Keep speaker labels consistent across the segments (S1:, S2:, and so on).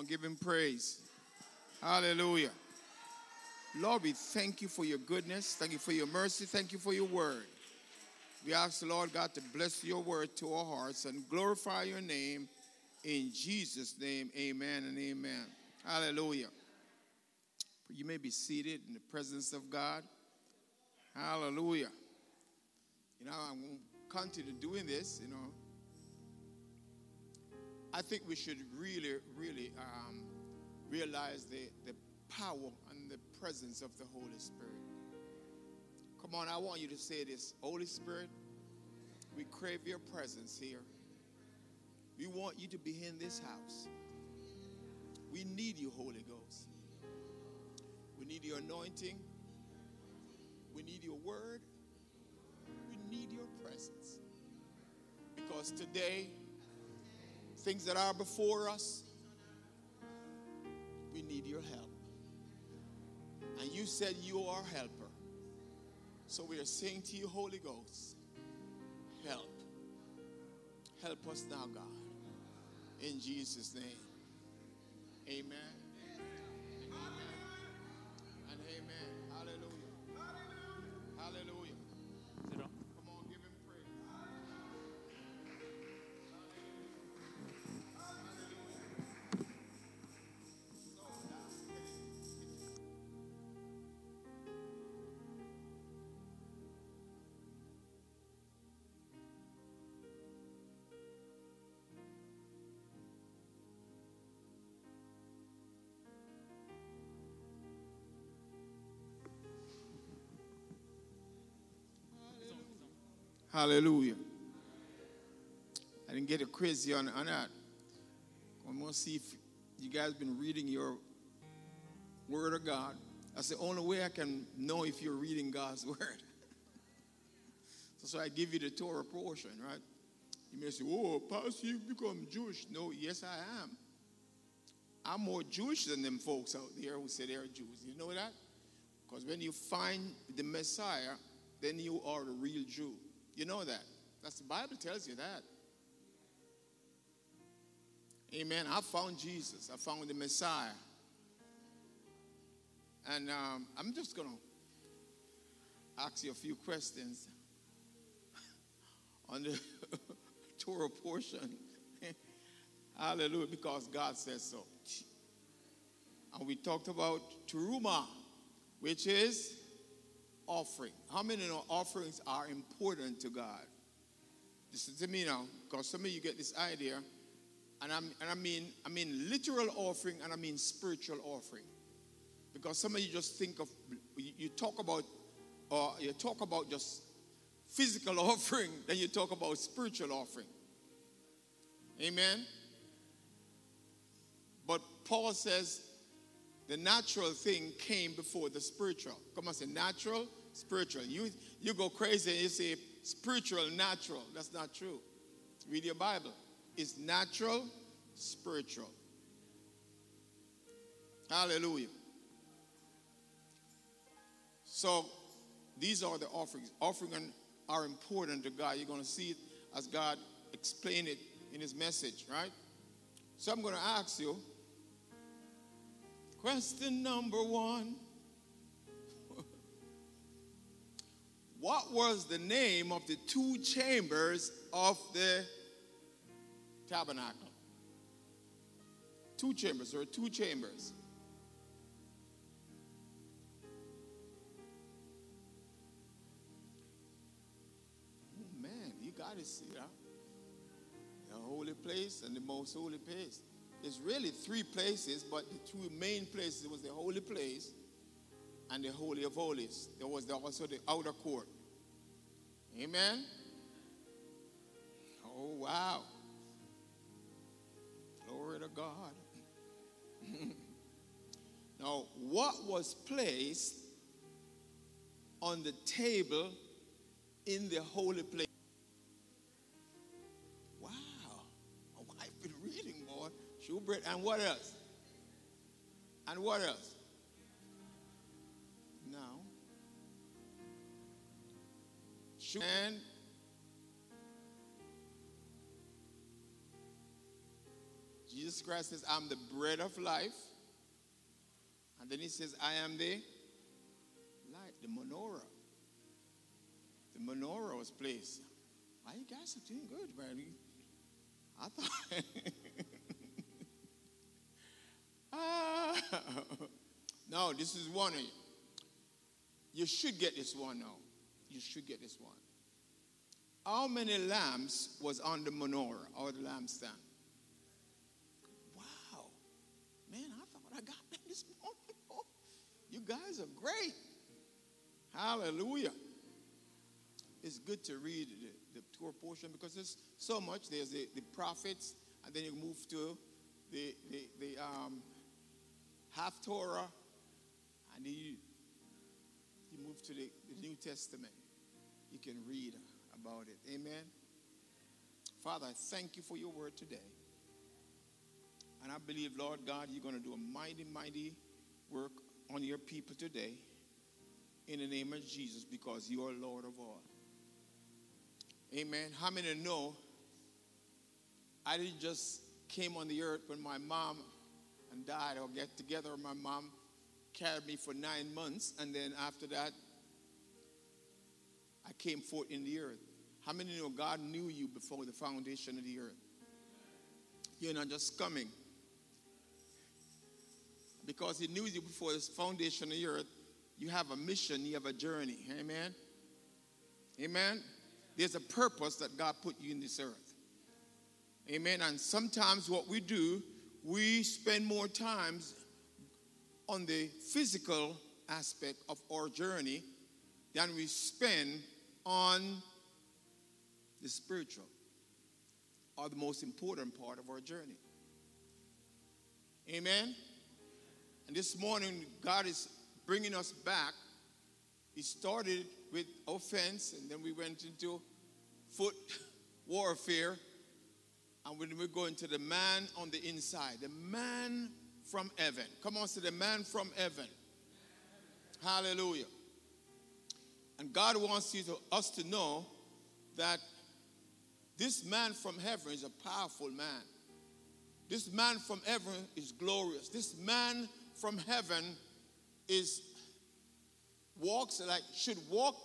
S1: on, give him praise. Hallelujah. Lord, we thank you for your goodness. Thank you for your mercy. Thank you for your word. We ask the Lord God to bless your word to our hearts and glorify your name. In Jesus' name, amen and amen. Hallelujah. You may be seated in the presence of God. Hallelujah. You know, I'm going to continue doing this, you know. I think we should really, really um, realize the, the power and the presence of the Holy Spirit. Come on, I want you to say this Holy Spirit, we crave your presence here. We want you to be in this house. We need you, Holy Ghost. We need your anointing. We need your word. We need your presence. Because today, things that are before us, we need your help. And you said you are helper. So we are saying to you, Holy Ghost, help. Help us now, God. In Jesus' name. Amen. Amen. And amen. Hallelujah. I didn't get it crazy on, on that. I'm going to see if you guys been reading your Word of God. That's the only way I can know if you're reading God's Word. so, so I give you the Torah portion, right? You may say, oh, Pastor, you become Jewish. No, yes, I am. I'm more Jewish than them folks out there who say they're Jews. You know that? Because when you find the Messiah, then you are the real Jew. You know that. That's the Bible tells you that. Amen. I found Jesus. I found the Messiah. And um, I'm just going to ask you a few questions on the Torah portion. Hallelujah, because God says so. And we talked about Teruma, which is offering. How many know offerings are important to God? Listen to me now, because some of you get this idea, and, I'm, and I mean I mean literal offering and I mean spiritual offering. Because some of you just think of you, talk about or you talk about just physical offering, then you talk about spiritual offering. Amen. But Paul says the natural thing came before the spiritual. Come on, say natural, spiritual. You you go crazy and you say spiritual, natural. That's not true. Read your Bible. It's natural, spiritual. Hallelujah. So these are the offerings. Offerings are important to God. You're going to see it as God explained it in his message, right? So I'm going to ask you question number one. What was the name of the two chambers of the tabernacle? Two chambers, are two chambers. Oh man, you got to see that. The holy place and the most holy place. There's really three places, but the two main places was the holy place and the holy of holies. There was also the outer court. Amen. Oh wow. Glory to God. now, what was placed on the table in the holy place? Wow. Oh, I've been reading more. Shewbread. And what else? And what else? And Jesus Christ says, I'm the bread of life. And then he says, I am the light, the menorah. The menorah was placed. Why you guys are doing good, man? I thought. ah. no, this is one of you. You should get this one now. You should get this one. How many lamps was on the menorah or the lampstand? Wow. Man, I thought I got them this morning. You guys are great. Hallelujah. It's good to read the, the Torah portion because there's so much. There's the, the prophets, and then you move to the, the, the um, Haftorah, and then you, you move to the, the New Testament. You can read about it. Amen. Father, I thank you for your word today. And I believe, Lord God, you're going to do a mighty, mighty work on your people today in the name of Jesus because you are Lord of all. Amen. How many know I didn't just came on the earth when my mom and dad or get together. My mom carried me for nine months, and then after that, I came forth in the earth. How many know God knew you before the foundation of the earth? You're not just coming. Because He knew you before the foundation of the earth, you have a mission, you have a journey. Amen? Amen? There's a purpose that God put you in this earth. Amen. And sometimes what we do, we spend more times on the physical aspect of our journey than we spend on the spiritual or the most important part of our journey. Amen. And this morning, God is bringing us back. He started with offense, and then we went into foot warfare. And when we go into the man on the inside, the man from heaven. Come on, say the man from heaven. Hallelujah. And God wants to, us to know that this man from heaven is a powerful man. This man from heaven is glorious. This man from heaven is walks like should walk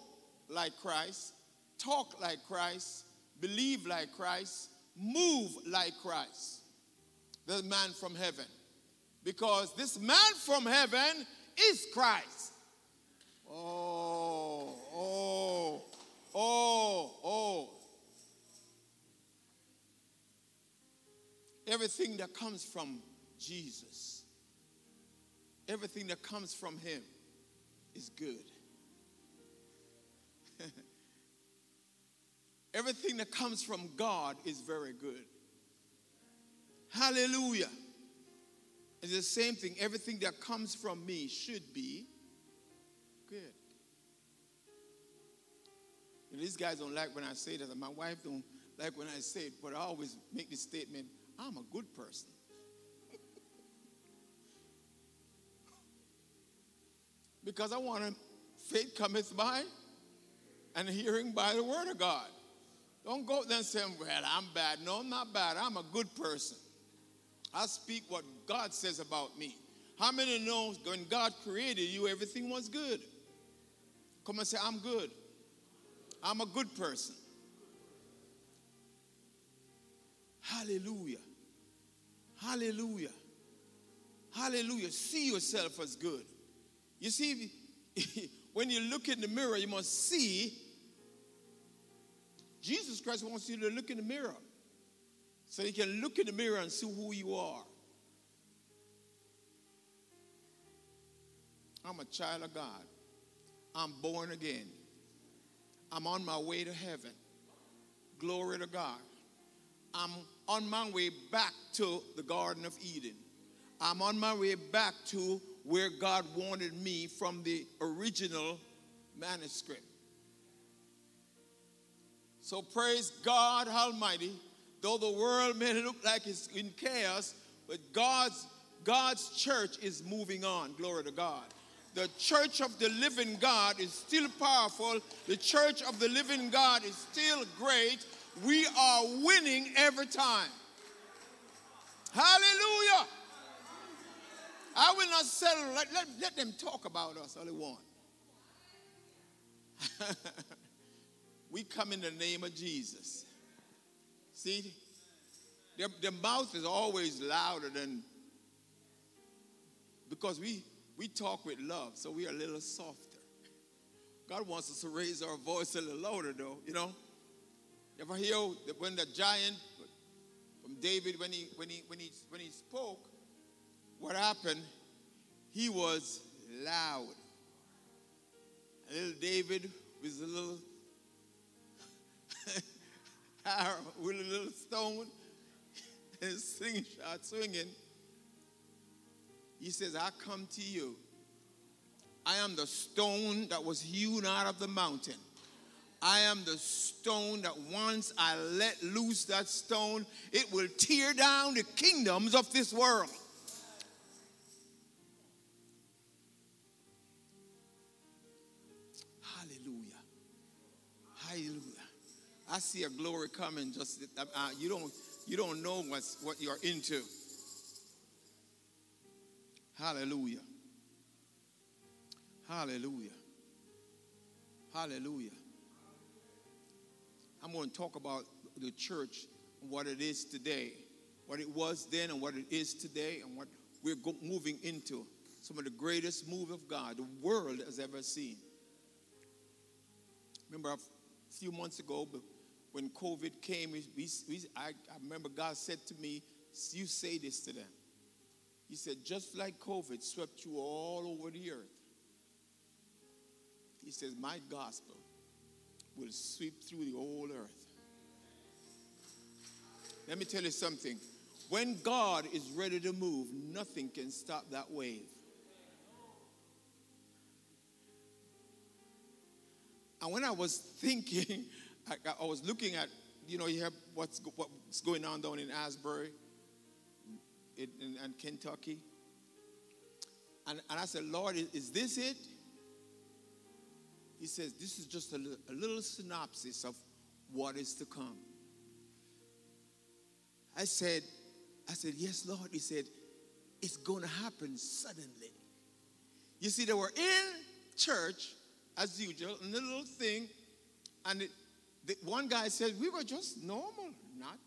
S1: like Christ, talk like Christ, believe like Christ, move like Christ. The man from heaven. Because this man from heaven is Christ. Oh, oh, oh. Everything that comes from Jesus, everything that comes from Him is good. Everything that comes from God is very good. Hallelujah. It's the same thing. Everything that comes from me should be these guys don't like when I say that. My wife don't like when I say it, but I always make the statement, I'm a good person. because I want to, faith cometh by and hearing by the word of God. Don't go there and say, Well, I'm bad. No, I'm not bad. I'm a good person. I speak what God says about me. How many know when God created you, everything was good? Come and say, I'm good. I'm a good person. Hallelujah. Hallelujah. Hallelujah. See yourself as good. You see, when you look in the mirror, you must see Jesus Christ wants you to look in the mirror so you can look in the mirror and see who you are. I'm a child of God. I'm born again. I'm on my way to heaven. Glory to God. I'm on my way back to the Garden of Eden. I'm on my way back to where God wanted me from the original manuscript. So praise God Almighty. Though the world may look like it's in chaos, but God's God's church is moving on. Glory to God. The church of the living God is still powerful. The church of the living God is still great. We are winning every time. Hallelujah. I will not settle. Let, let, let them talk about us they want. we come in the name of Jesus. See, their, their mouth is always louder than because we we talk with love, so we are a little softer. God wants us to raise our voice a little louder, though. You know, ever hear when the giant from David when he when he when he when he spoke, what happened? He was loud. little David with a little with a little stone and singing, shot swinging. He says, I come to you. I am the stone that was hewn out of the mountain. I am the stone that once I let loose that stone, it will tear down the kingdoms of this world. Hallelujah. Hallelujah. I see a glory coming. Just uh, you don't you don't know what's, what you're into. Hallelujah. Hallelujah. Hallelujah. I'm going to talk about the church and what it is today, what it was then and what it is today, and what we're moving into. Some of the greatest move of God the world has ever seen. Remember a few months ago, when COVID came, we, we, I, I remember God said to me, You say this to them. He said, just like COVID swept you all over the earth, he says, My gospel will sweep through the whole earth. Let me tell you something. When God is ready to move, nothing can stop that wave. And when I was thinking, I, I was looking at, you know, you have what's, what's going on down in Asbury in, in, in Kentucky. And, and I said, Lord, is, is, this it? He says, This is just a, a little synopsis of what is to come. I said, I said, Yes, Lord. He said, It's going to happen suddenly. You see, they were in church as usual, in a little thing, and it, the, one guy said, We were just normal, not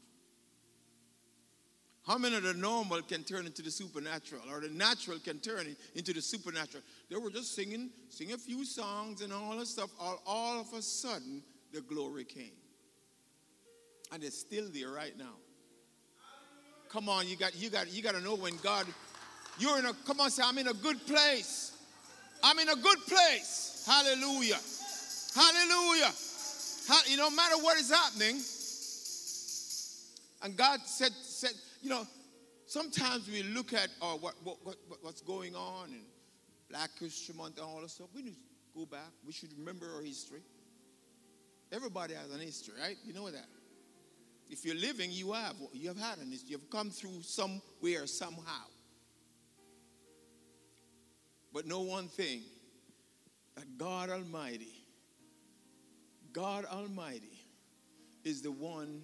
S1: how many of the normal can turn into the supernatural, or the natural can turn into the supernatural? They were just singing, sing a few songs and all that stuff. All, all of a sudden, the glory came, and it's still there right now. Come on, you got, you got, you got to know when God, you're in a. Come on, say, I'm in a good place. I'm in a good place. Hallelujah. Hallelujah. You no matter what is happening, and God said, said you know, sometimes we look at uh, what, what, what, what's going on and Black Christian Month and all that stuff. We need to go back. We should remember our history. Everybody has an history, right? You know that. If you're living, you have. You have had an history. You've come through somewhere, somehow. But know one thing that God Almighty, God Almighty is the one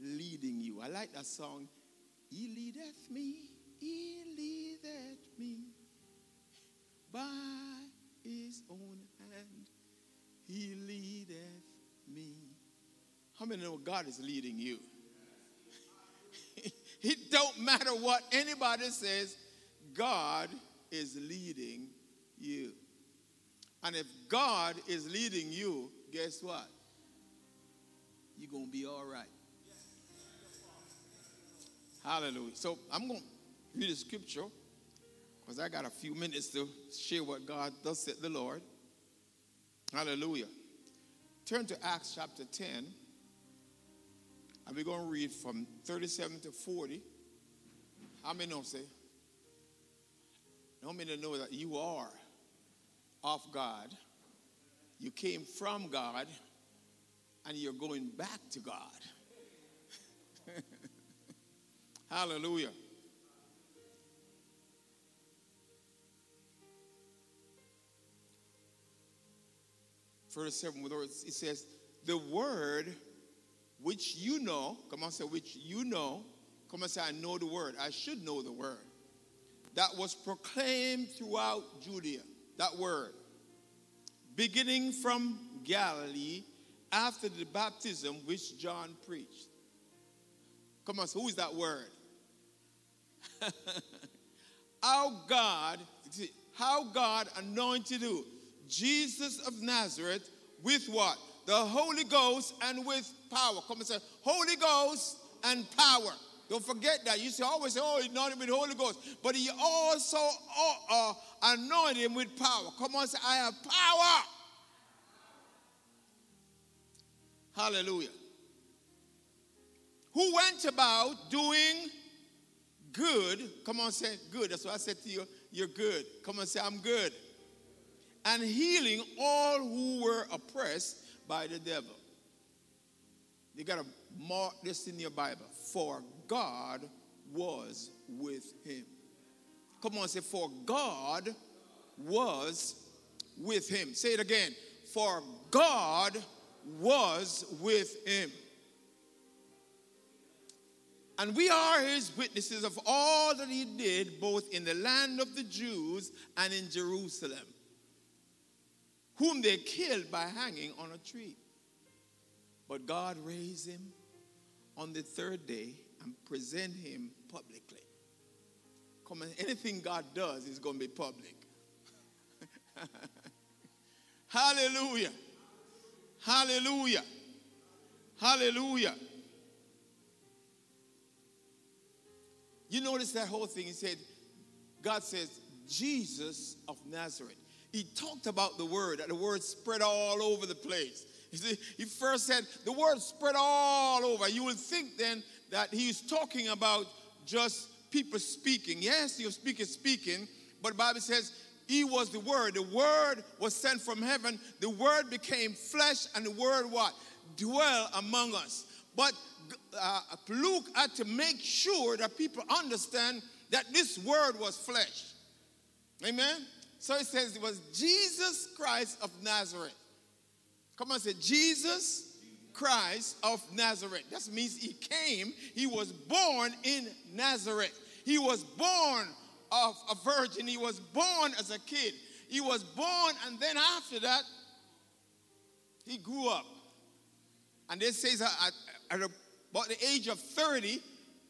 S1: leading you. I like that song. He leadeth me, he leadeth me by his own hand. He leadeth me. How many know God is leading you? it don't matter what anybody says, God is leading you. And if God is leading you, guess what? You're going to be all right. Hallelujah. So I'm going to read the scripture because I got a few minutes to share what God does said the Lord. Hallelujah. Turn to Acts chapter 10. And we're going to read from 37 to 40. How many know say? How many know that you are of God? You came from God and you're going back to God. Hallelujah. Verse 7, it says, The word which you know, come on, say, which you know, Come on, say, I know the word. I should know the word. That was proclaimed throughout Judea. That word. Beginning from Galilee after the baptism which John preached. Come on, so who is that word? how God, how God anointed who? Jesus of Nazareth with what? The Holy Ghost and with power. Come and say, Holy Ghost and power. Don't forget that. You say always say, oh, he anointed with the Holy Ghost. But he also uh, uh, anointed him with power. Come on, say, I have power. Hallelujah. Who went about doing good. Come on, say good. That's what I said to you. You're good. Come on, say, I'm good. And healing all who were oppressed by the devil. You got to mark this in your Bible. For God was with him. Come on, say, for God was with him. Say it again. For God was with him. And we are his witnesses of all that he did, both in the land of the Jews and in Jerusalem, whom they killed by hanging on a tree. But God raised him on the third day and present him publicly. Come on, anything God does is going to be public. Hallelujah. Hallelujah. Hallelujah. You notice that whole thing. He said, God says, Jesus of Nazareth. He talked about the word, that the word spread all over the place. He first said, the word spread all over. You would think then that he's talking about just people speaking. Yes, you're speaking, speaking, but the Bible says he was the word. The word was sent from heaven. The word became flesh, and the word what? Dwell among us. But uh, Luke had to make sure that people understand that this word was flesh. Amen? So it says it was Jesus Christ of Nazareth. Come on, say Jesus Christ of Nazareth. That means he came, he was born in Nazareth. He was born of a virgin, he was born as a kid. He was born, and then after that, he grew up. And it says at, at, at about the age of 30,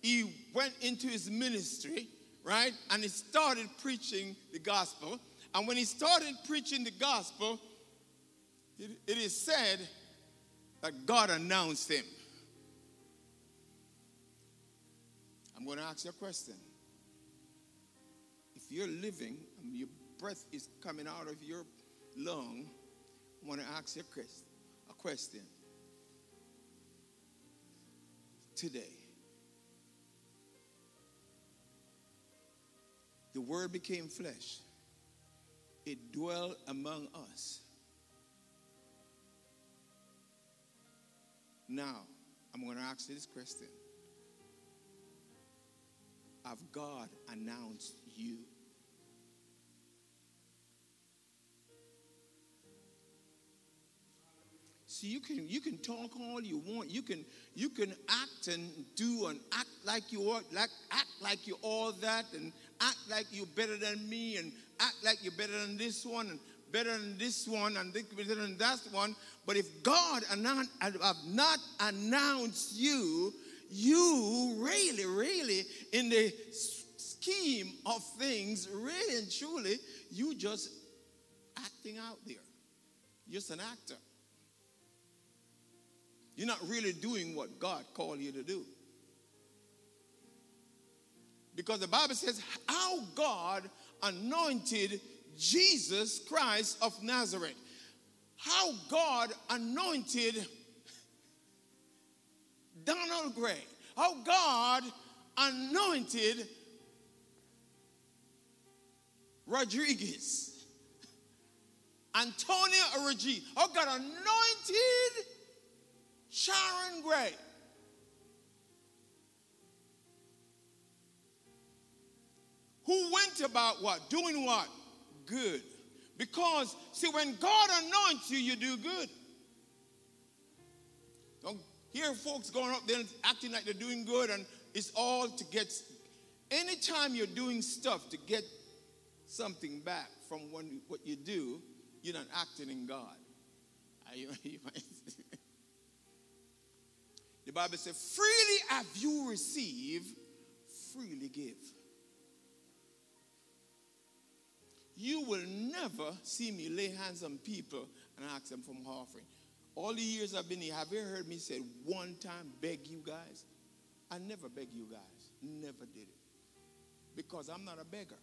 S1: he went into his ministry, right? And he started preaching the gospel. And when he started preaching the gospel, it, it is said that God announced him. I'm going to ask you a question. If you're living and your breath is coming out of your lung, I want to ask you a question today. The Word became flesh, it dwelt among us. Now, I'm going to ask you this question Have God announced you? See, you can you can talk all you want. You can you can act and do and act like you are like act like you're all that and act like you're better than me and act like you're better than this one and better than this one and better than that one. But if God have not announced you, you really, really, in the scheme of things, really and truly, you just acting out there. You're Just an actor. You're not really doing what God called you to do. Because the Bible says how God anointed Jesus Christ of Nazareth. How God anointed Donald Gray. How God anointed Rodriguez. Antonio Origi. How God anointed Sharon Gray. Who went about what? Doing what? Good. Because, see, when God anoints you, you do good. Don't hear folks going up there acting like they're doing good and it's all to get, anytime you're doing stuff to get something back from what you do, you're not acting in God. the Bible says, freely have you received, freely give. You will never see me lay hands on people and ask them for an offering. All the years I've been here, have you heard me say one time beg you guys? I never beg you guys. Never did it. Because I'm not a beggar.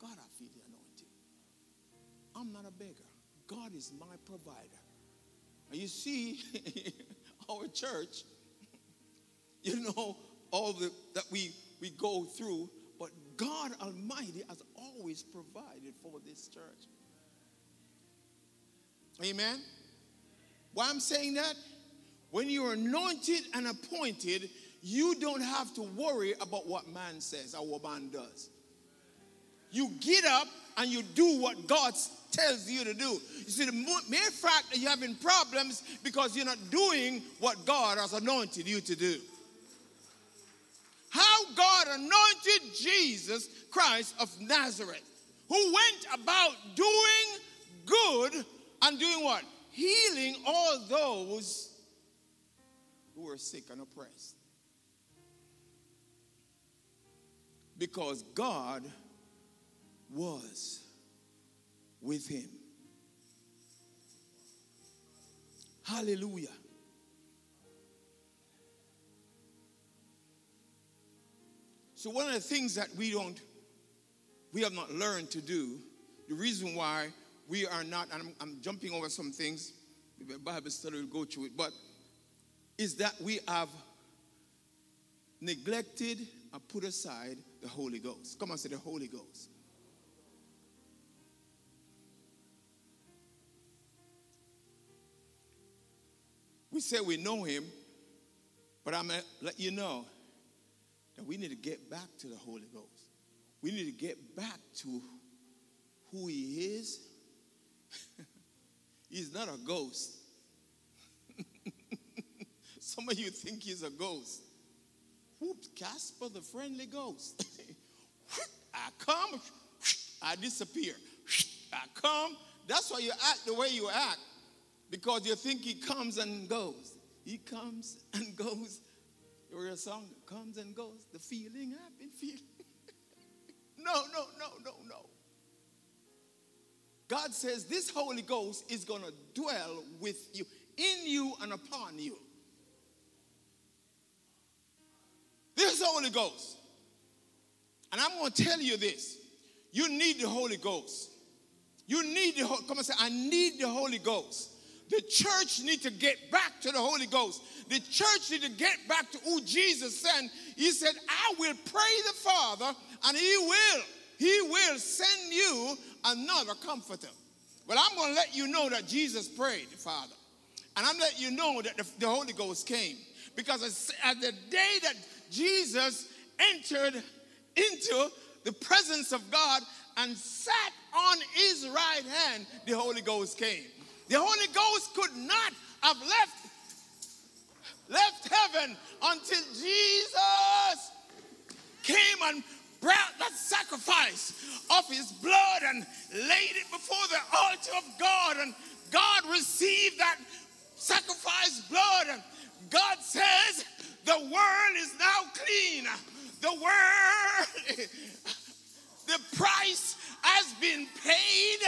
S1: God, I feel the anointing. I'm not a beggar. God is my provider. You see, our church, you know, all the, that we, we go through, but God Almighty has always provided for this church. Amen. Why I'm saying that? When you're anointed and appointed, you don't have to worry about what man says or what man does. You get up and you do what God tells you to do. You see, the mere fact that you're having problems because you're not doing what God has anointed you to do. How God anointed Jesus Christ of Nazareth, who went about doing good and doing what? Healing all those who were sick and oppressed. Because God was with him. Hallelujah. So, one of the things that we don't, we have not learned to do, the reason why we are not, and I'm, I'm jumping over some things, the Bible study will go through it, but is that we have neglected and put aside the Holy Ghost. Come on, say the Holy Ghost. We say we know him, but I'm going to let you know that we need to get back to the Holy Ghost. We need to get back to who he is. he's not a ghost. Some of you think he's a ghost. Whoop, Casper the friendly ghost. I come, I disappear. I come. That's why you act the way you act because you think he comes and goes. He comes and goes. There was a song comes and goes. The feeling I've been feeling. no, no, no, no, no. God says this Holy Ghost is going to dwell with you, in you, and upon you. This Holy Ghost. And I'm going to tell you this. You need the Holy Ghost. You need the come and say, I need the Holy Ghost. The church need to get back to the Holy Ghost. The church need to get back to who Jesus sent. He said, I will pray the Father, and He will, He will send you another comforter. But I'm going to let you know that Jesus prayed, the Father. And I'm letting you know that the, the Holy Ghost came. Because at the day that Jesus entered into the presence of God and sat on his right hand, the Holy Ghost came. The Holy Ghost could not have left left heaven until Jesus came and brought that sacrifice of his blood and laid it before the altar of God. And God received that sacrifice blood. And God says the world is now clean. The world the price has been paid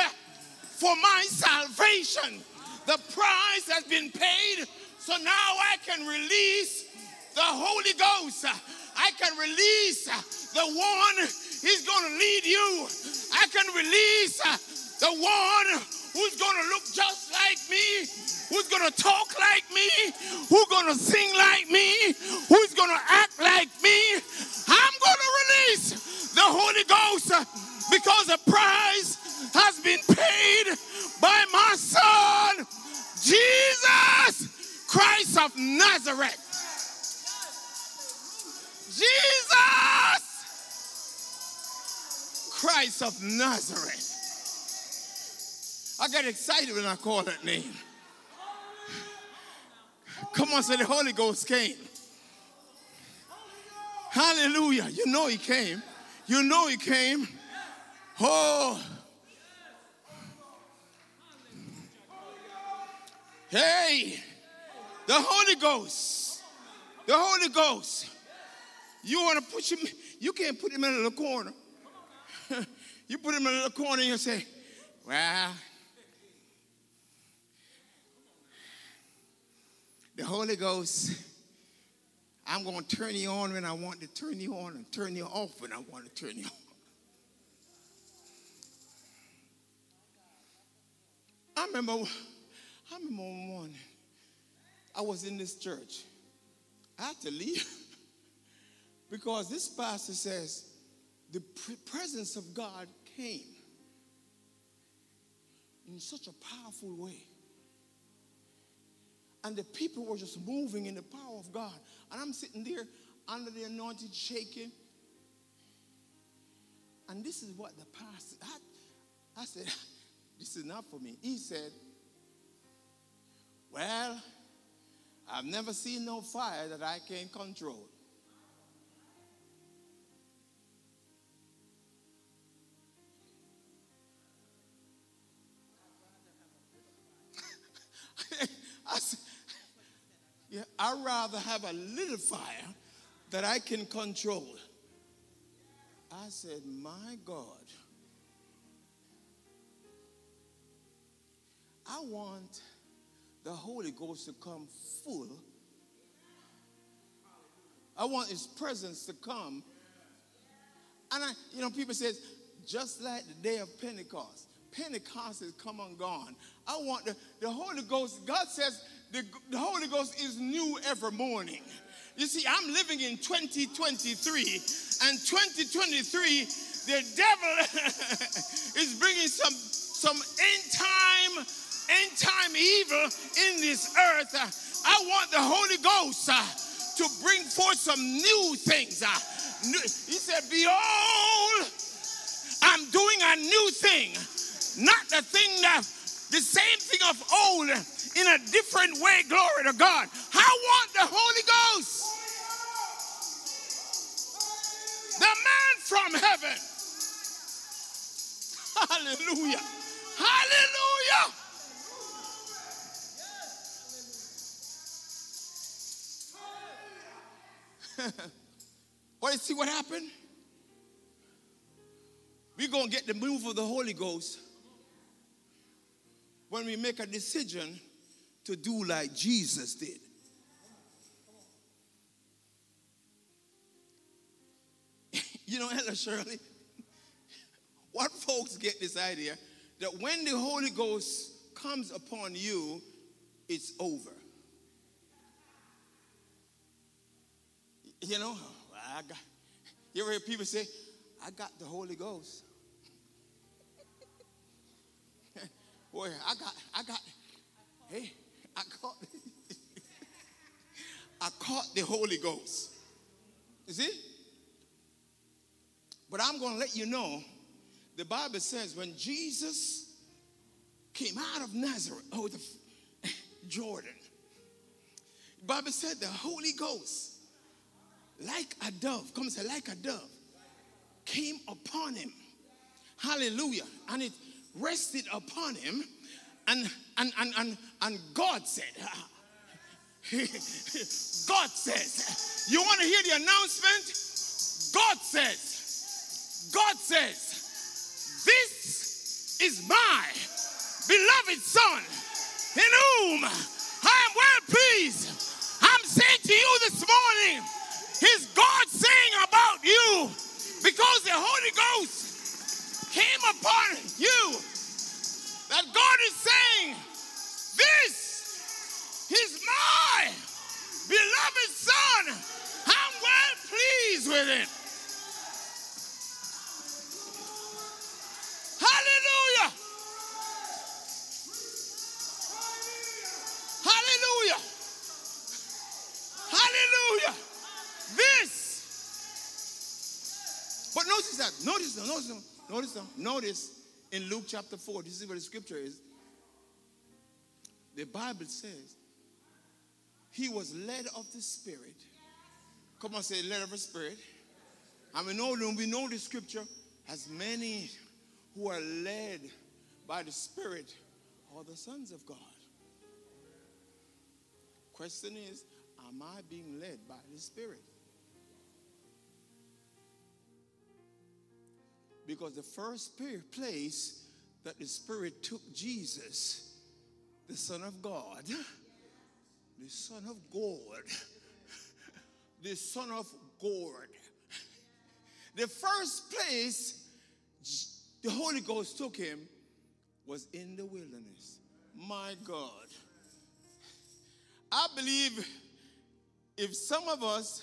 S1: for my salvation. The price has been paid, so now I can release the Holy Ghost. I can release the one He's going to lead you. I can release the one who's going to look just like me, who's going to talk like me, who's going to sing like me, who's going to act like me. I'm going to release the Holy Ghost because the price has been paid by my son, Jesus Christ of Nazareth. Jesus Christ of Nazareth. I get excited when I call that name. Come on, say the Holy Ghost came. Hallelujah. You know he came. You know he came. Oh. Hey, the Holy Ghost. The Holy Ghost. You want to put him, you can't put him in a little corner. you put him in a little corner and you say, well, the Holy Ghost, I'm going to turn you on when I want to turn you on and turn you off when I want to turn you on. I remember, I remember one morning, I was in this church. I had to leave because this pastor says the presence of God came in such a powerful way. And the people were just moving in the power of God. And I'm sitting there under the anointing, shaking. And this is what the pastor, I, I said, this is not for me. He said, Well, I've never seen no fire that I can't control. I said, yeah, I'd rather have a little fire that I can control. I said, My God. I want the Holy Ghost to come full. I want his presence to come. And I, you know, people says, just like the day of Pentecost. Pentecost has come and gone. I want the, the Holy Ghost, God says the, the Holy Ghost is new every morning. You see, I'm living in 2023, and 2023, the devil is bringing some, some end time end time evil in this earth, uh, I want the Holy Ghost uh, to bring forth some new things. Uh, he said, Behold, I'm doing a new thing. Not the thing that, the same thing of old in a different way. Glory to God. I want the Holy Ghost. The man from heaven. Hallelujah. Hallelujah. well, see what happened? We're going to get the move of the Holy Ghost when we make a decision to do like Jesus did. you know, Ella Shirley, what folks get this idea that when the Holy Ghost comes upon you, it's over. You know, I got, you ever hear people say, I got the Holy Ghost? Boy, I got, I got, hey, I caught, I caught the Holy Ghost. You see? But I'm going to let you know the Bible says when Jesus came out of Nazareth, oh, the Jordan, the Bible said the Holy Ghost like a dove, come say, like a dove, came upon him. Hallelujah. And it rested upon him. And and and and, and God said, God says, you want to hear the announcement? God says, God says, this is my beloved son in whom I am well pleased. I'm saying to you this morning, is God saying about you because the Holy Ghost came upon you that God is saying, This is my beloved Son. I'm well pleased with it. Hallelujah. Hallelujah. Hallelujah. This. But notice that. Notice them. Notice them. Notice them. Notice in Luke chapter 4, this is where the scripture is. The Bible says he was led of the Spirit. Come on, say, led of the Spirit. We know, we know the scripture, as many who are led by the Spirit are the sons of God. Question is, am I being led by the Spirit? Because the first place that the Spirit took Jesus, the Son of God, the Son of God, the Son of God, the first place the Holy Ghost took him was in the wilderness. My God. I believe if some of us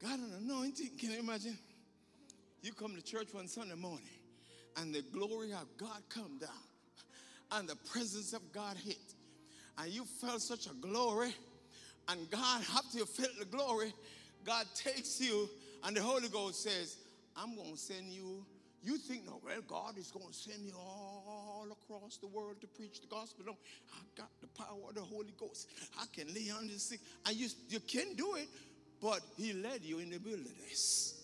S1: got an anointing, can you imagine? You come to church one Sunday morning and the glory of God come down and the presence of God hit and you felt such a glory and God after you felt the glory God takes you and the Holy Ghost says I'm going to send you you think no well God is going to send me all across the world to preach the gospel. No I got the power of the Holy Ghost. I can lay on the sick and you, you can do it but he led you in the wilderness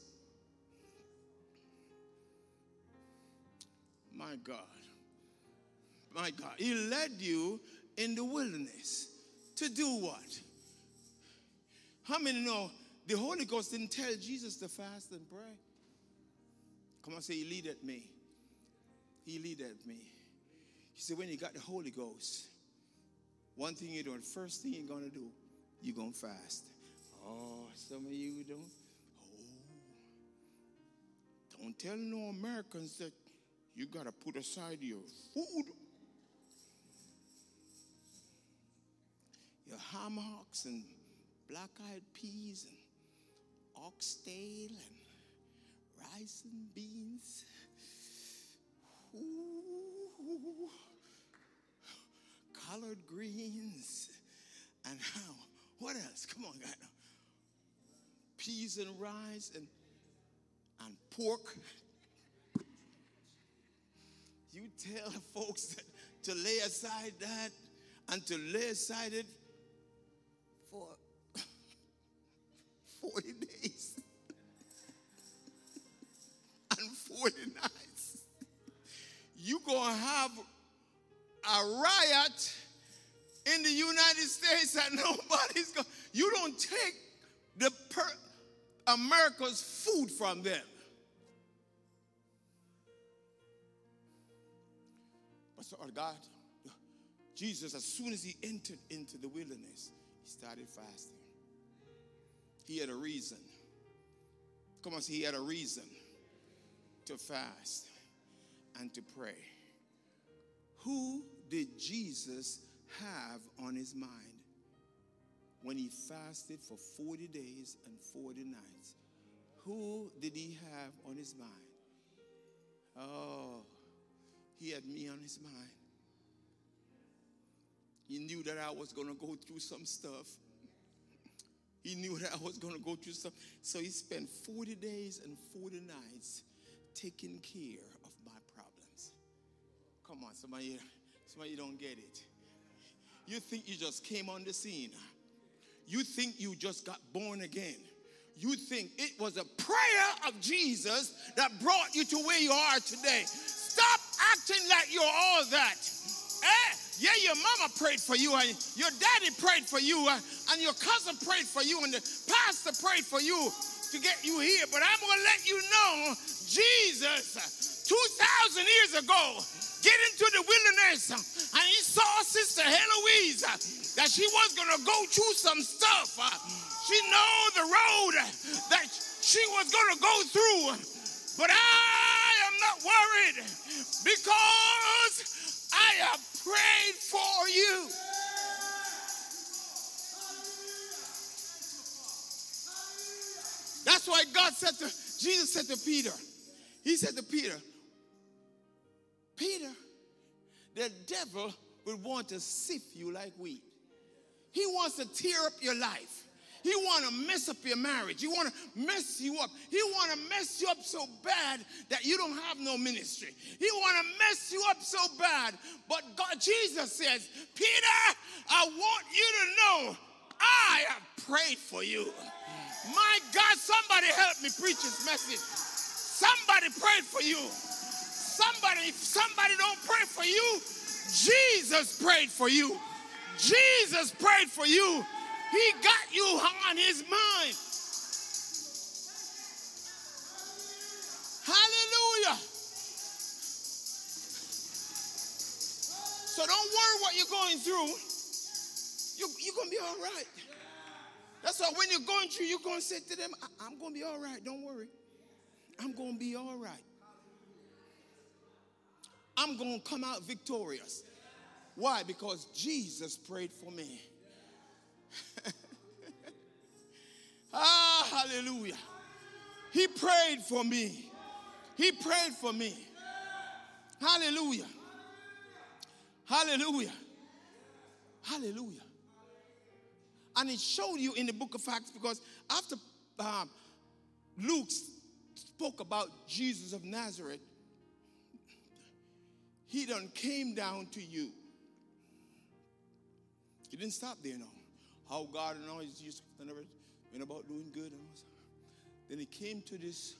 S1: My God. My God. He led you in the wilderness to do what? How many know the Holy Ghost didn't tell Jesus to fast and pray? Come on, say, He leaded me. He leaded me. He said, when you got the Holy Ghost, one thing you're doing, first thing you're going to do, you're going to fast. Oh, some of you don't. Oh. Don't tell no Americans that you got to put aside your food, your ham hocks and black eyed peas and oxtail and rice and beans. Ooh, collard greens and how? What else? Come on, guys. Peas and rice and and pork you tell folks to lay aside that and to lay aside it for 40 days and 40 nights. You're going to have a riot in the United States that nobody's going to. You don't take the per- America's food from them. So God, Jesus, as soon as he entered into the wilderness, he started fasting. He had a reason. Come on, see, he had a reason to fast and to pray. Who did Jesus have on his mind when he fasted for 40 days and 40 nights? Who did he have on his mind? Oh, he had me on his mind. He knew that I was going to go through some stuff. He knew that I was going to go through stuff. So he spent 40 days and 40 nights taking care of my problems. Come on, somebody, somebody don't get it. You think you just came on the scene. You think you just got born again. You think it was a prayer of Jesus that brought you to where you are today. Stop acting like you're all that. Eh? Yeah, your mama prayed for you, and your daddy prayed for you, uh, and your cousin prayed for you, and the pastor prayed for you to get you here. But I'm going to let you know Jesus, 2,000 years ago, get into the wilderness, and he saw Sister Heloise that she was going to go through some stuff. She know the road that she was going to go through. But I worried because I have prayed for you. That's why God said to Jesus said to Peter, He said to Peter, Peter, the devil would want to sift you like wheat. He wants to tear up your life. He want to mess up your marriage. He want to mess you up. He want to mess you up so bad that you don't have no ministry. He want to mess you up so bad. But God, Jesus says, Peter, I want you to know I have prayed for you. My God, somebody help me preach this message. Somebody prayed for you. Somebody, if somebody don't pray for you, Jesus prayed for you. Jesus prayed for you. He got you on his mind. Hallelujah. So don't worry what you're going through. You, you're going to be all right. That's why when you're going through, you're going to say to them, I'm going to be all right. Don't worry. I'm going to be all right. I'm going to come out victorious. Why? Because Jesus prayed for me. ah, hallelujah. He prayed for me. He prayed for me. Hallelujah. Hallelujah. Hallelujah. And it showed you in the book of Acts because after um, Luke spoke about Jesus of Nazareth, he done came down to you. He didn't stop there, no. How God and all his Jesus never went about doing good. And then he came to this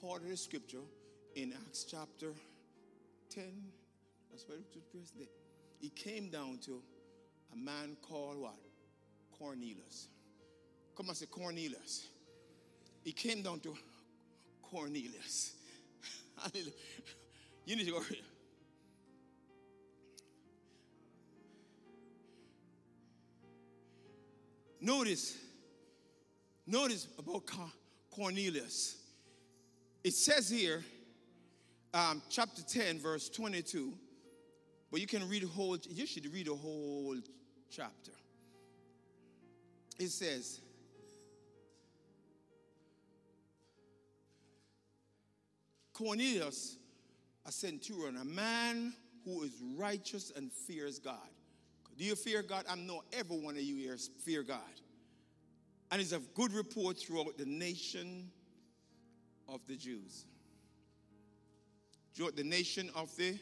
S1: part of the scripture in Acts chapter 10. That's where it was present. He came down to a man called what? Cornelius. Come on, say Cornelius. He came down to Cornelius. you need to go. Notice, notice about Cornelius. It says here, um, chapter 10, verse 22, but you can read the whole, you should read the whole chapter. It says, Cornelius, a centurion, a man who is righteous and fears God. Do you fear God? I know every one of you here fear God. And it's of good report throughout the nation of the Jews. The nation of the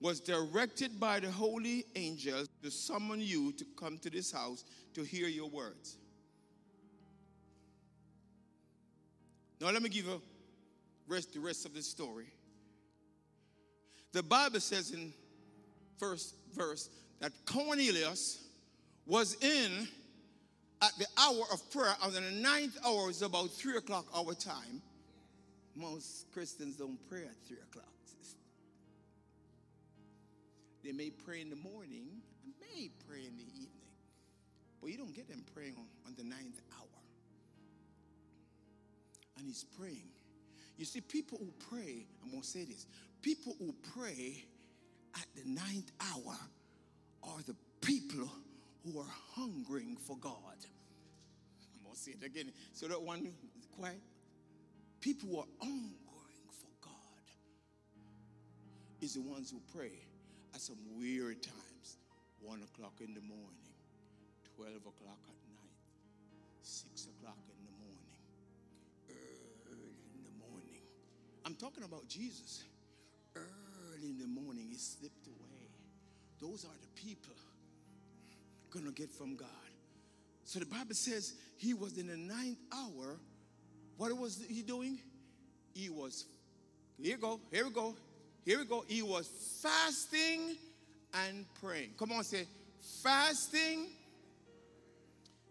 S1: was directed by the holy angels to summon you to come to this house to hear your words. Now let me give you rest, the rest of the story. The Bible says in first verse that Cornelius was in at the hour of prayer, and the ninth hour is about three o'clock our time. Most Christians don't pray at three o'clock. They may pray in the morning and may pray in the evening, but you don't get them praying on, on the ninth hour. And he's praying. You see, people who pray, I'm going to say this people who pray at the ninth hour are the people who are hungering for God. I'm going to say it again so that one quiet. People who are hungering for God is the ones who pray at some weird times. One o'clock in the morning, 12 o'clock at night, 6 o'clock in the morning, early in the morning. I'm talking about Jesus early in the morning, he slipped away. Those are the people gonna get from God. So the Bible says he was in the ninth hour. What was he doing? He was, here we go, here we go, here we go. He was fasting and praying. Come on, say fasting.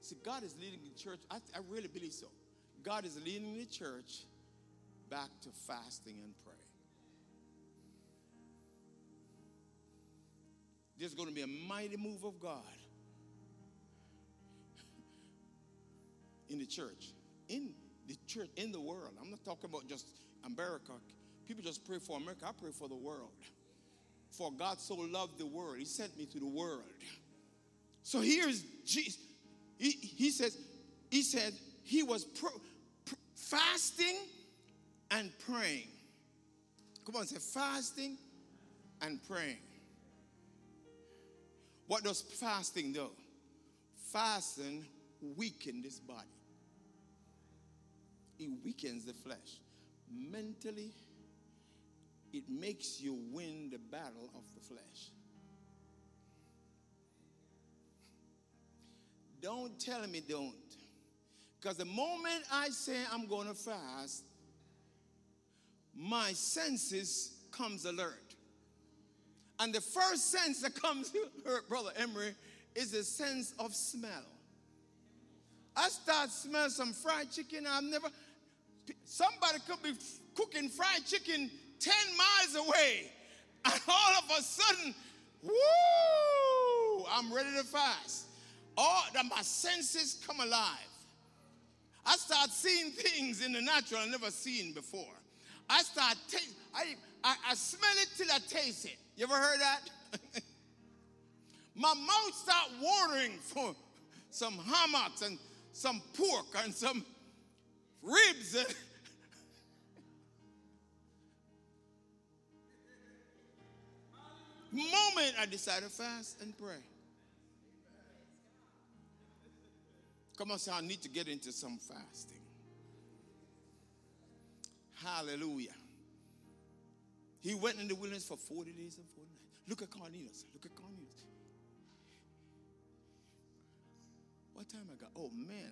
S1: See, God is leading the church. I, I really believe so. God is leading the church back to fasting and praying. There's going to be a mighty move of God in the church, in the church, in the world. I'm not talking about just America. People just pray for America. I pray for the world. For God so loved the world, He sent me to the world. So here's Jesus. He, he says, He said he was pro, fasting and praying. Come on, say fasting and praying. What does fasting do? Fasting weakens this body. It weakens the flesh. Mentally, it makes you win the battle of the flesh. don't tell me don't. Because the moment I say I'm going to fast, my senses comes alert. And the first sense that comes, to her, Brother Emery, is a sense of smell. I start smelling some fried chicken. I've never, somebody could be cooking fried chicken 10 miles away. And all of a sudden, woo, I'm ready to fast. All that my senses come alive. I start seeing things in the natural I never seen before. I start taste, I, I, I smell it till I taste it. You ever heard that? My mouth start watering for some ham hocks and some pork and some ribs. moment I decided to fast and pray. Come on, say, I need to get into some fasting. Hallelujah. He went in the wilderness for 40 days and 40 nights. Look at Cornelius. Look at Cornelius. What time I got? Oh, man.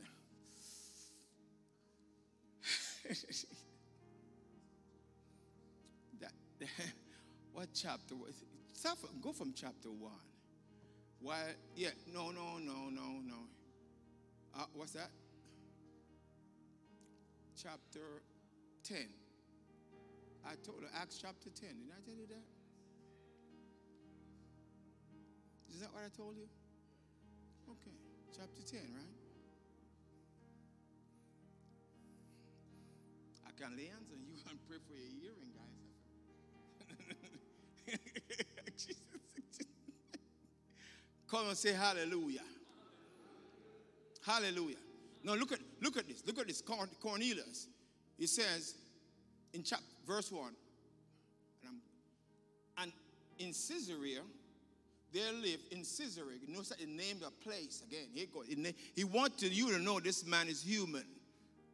S1: that, what chapter was it? Start from, go from chapter 1. Why? Yeah, no, no, no, no, no. Uh, what's that? Chapter 10. I told her, Acts chapter 10. Did I tell you that? Is that what I told you? Okay, chapter 10, right? I can lay hands on you and pray for your hearing, guys. Come and say hallelujah. Hallelujah. Now look at look at this. Look at this. Cornelius. He says in chapter verse 1. And, and in Caesarea, there lived in Caesarea. You notice that he named a place again. He wanted you to know this man is human.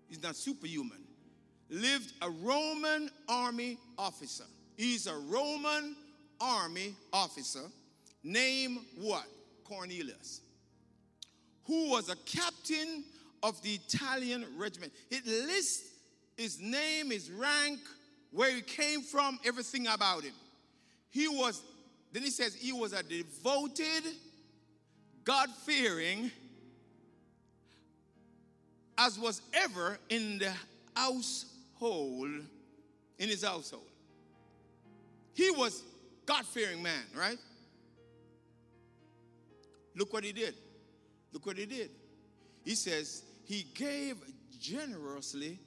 S1: He's not superhuman. Lived a Roman army officer. He's a Roman army officer named what? Cornelius who was a captain of the Italian regiment. It lists his name, his rank, where he came from, everything about him. He was, then he says, he was a devoted, God fearing, as was ever in the household, in his household. He was God fearing man, right? Look what he did. Look what he did. He says, He gave generously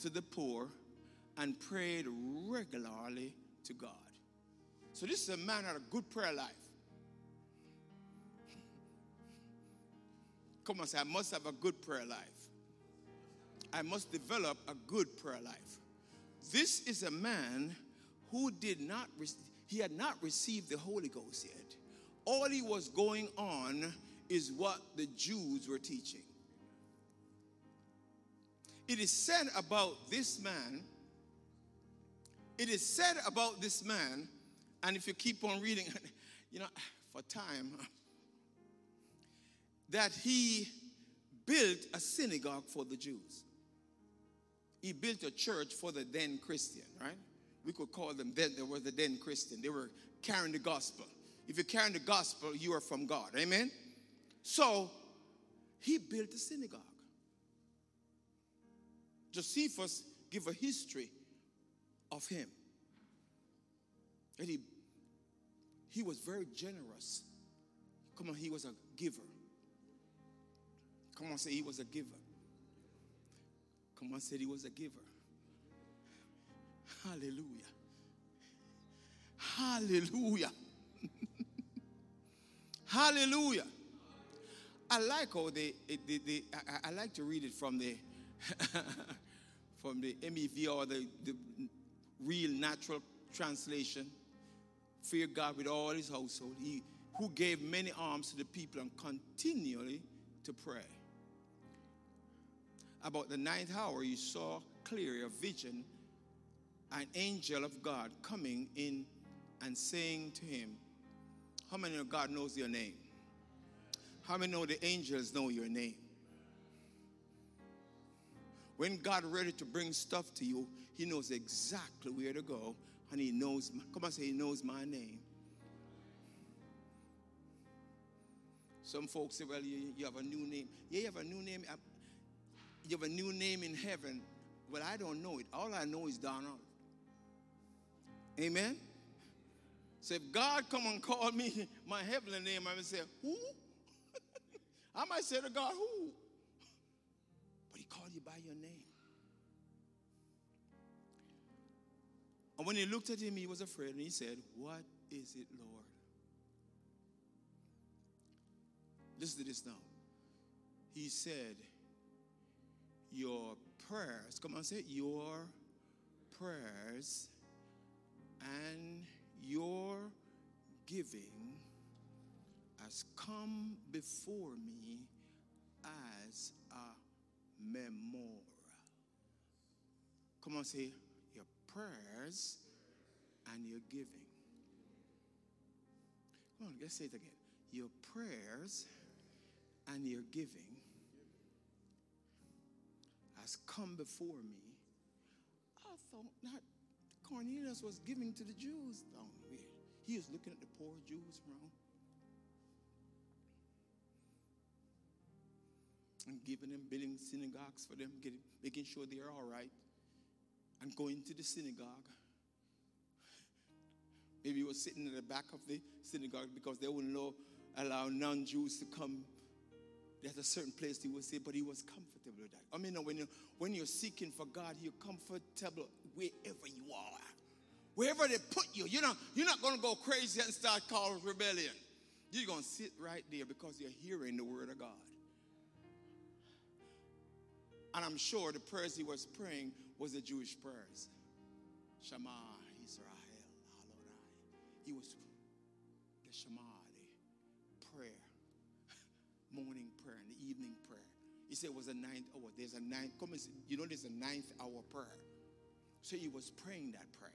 S1: to the poor and prayed regularly to God. So, this is a man had a good prayer life. Come on, say, I must have a good prayer life. I must develop a good prayer life. This is a man who did not, he had not received the Holy Ghost yet. All he was going on is what the Jews were teaching. It is said about this man, it is said about this man, and if you keep on reading, you know, for time, that he built a synagogue for the Jews. He built a church for the then Christian, right? We could call them then, they were the then Christian. They were carrying the gospel. If you're carrying the gospel, you are from God. Amen? So he built a synagogue. Josephus give a history of him. And he, he was very generous. Come on, he was a giver. Come on, say he was a giver. Come on, say he was a giver. Hallelujah. Hallelujah. Hallelujah. I like how the, they, they I, I, like to read it from the from the MEV or the, the real natural translation. Fear God with all his household. He who gave many alms to the people and continually to pray. About the ninth hour, he saw clearly a vision, an angel of God coming in and saying to him, How many of God knows your name? How many know the angels know your name? When God ready to bring stuff to you, He knows exactly where to go, and He knows. Come on, say He knows my name. Some folks say, "Well, you, you have a new name. Yeah, you have a new name. Uh, you have a new name in heaven." Well, I don't know it. All I know is Donald. Amen. So if God come and call me my heavenly name, I would say, "Who?" I might say to God, "Who?" You by your name. And when he looked at him, he was afraid and he said, What is it, Lord? Listen to this now. He said, Your prayers, come on, say your prayers and your giving has come before me as a memorial. Come on, say your prayers and your giving. Come on, let's say it again. Your prayers and your giving has come before me. I thought not Cornelius was giving to the Jews down there. He was looking at the poor Jews around and giving them, building synagogues for them, getting, making sure they're all right, and going to the synagogue. Maybe he was sitting in the back of the synagogue because they wouldn't allow non Jews to come there's a certain place he would say, but he was comfortable with that. I mean, when, you, when you're seeking for God, you're comfortable wherever you are. Wherever they put you, you're not, you're not going to go crazy and start calling rebellion. You're going to sit right there because you're hearing the word of God. And I'm sure the prayers he was praying was the Jewish prayers. Shema Israel, Adonai. He was the Shema, the prayer, morning prayer and the evening prayer. He said it was a ninth hour. There's a ninth, come and see, you know there's a ninth hour prayer. So he was praying that prayer.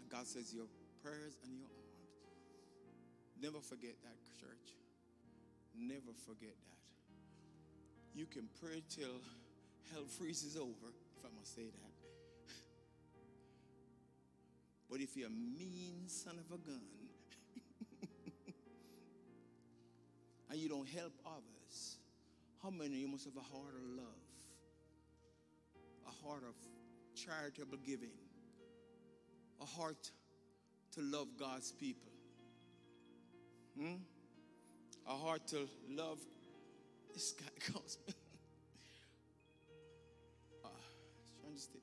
S1: And God says, Your prayers and your arms. Never forget that, church. Never forget that. You can pray till hell freezes over, if I must say that. But if you're a mean son of a gun and you don't help others, how many of you must have a heart of love, a heart of charitable giving, a heart to love God's people? Hmm? A heart to love. This guy calls me. uh, trying to stay.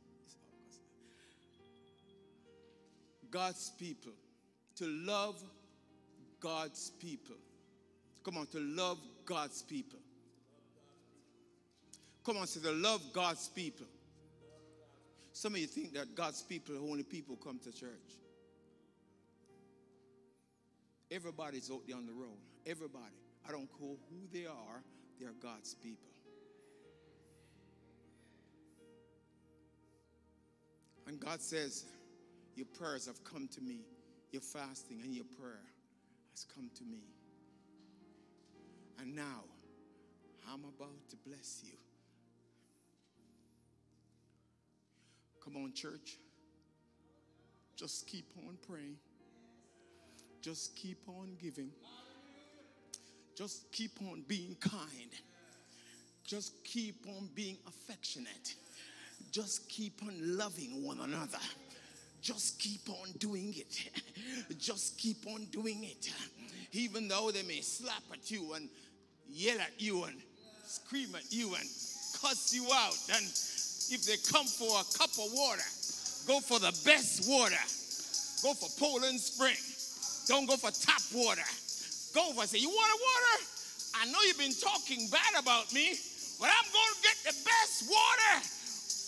S1: God's people, to love God's people. Come on, to love God's people. Come on, say to love God's people. Some of you think that God's people are only people come to church. Everybody's out there on the road. Everybody. I don't care who they are, they are God's people. And God says, Your prayers have come to me. Your fasting and your prayer has come to me. And now, I'm about to bless you. Come on, church. Just keep on praying. Just keep on giving. Just keep on being kind. Just keep on being affectionate. Just keep on loving one another. Just keep on doing it. Just keep on doing it. Even though they may slap at you and yell at you and scream at you and cuss you out. And if they come for a cup of water, go for the best water. Go for Poland Spring. Don't go for tap water. Go over and say, you want a water? I know you've been talking bad about me, but I'm going to get the best water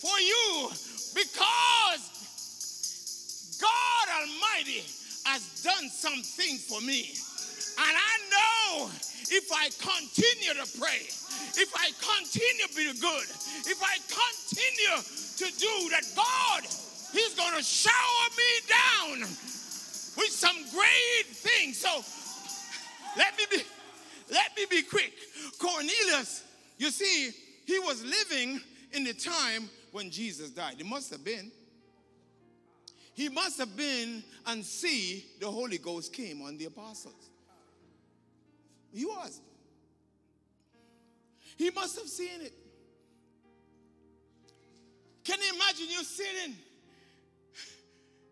S1: for you because God Almighty has done something for me. And I know if I continue to pray, if I continue to be good, if I continue to do that, God, He's going to shower me down with some great things. So let me be, let me be quick. Cornelius, you see, he was living in the time when Jesus died. It must have been. He must have been and see the Holy Ghost came on the apostles. He was. He must have seen it. Can you imagine you sitting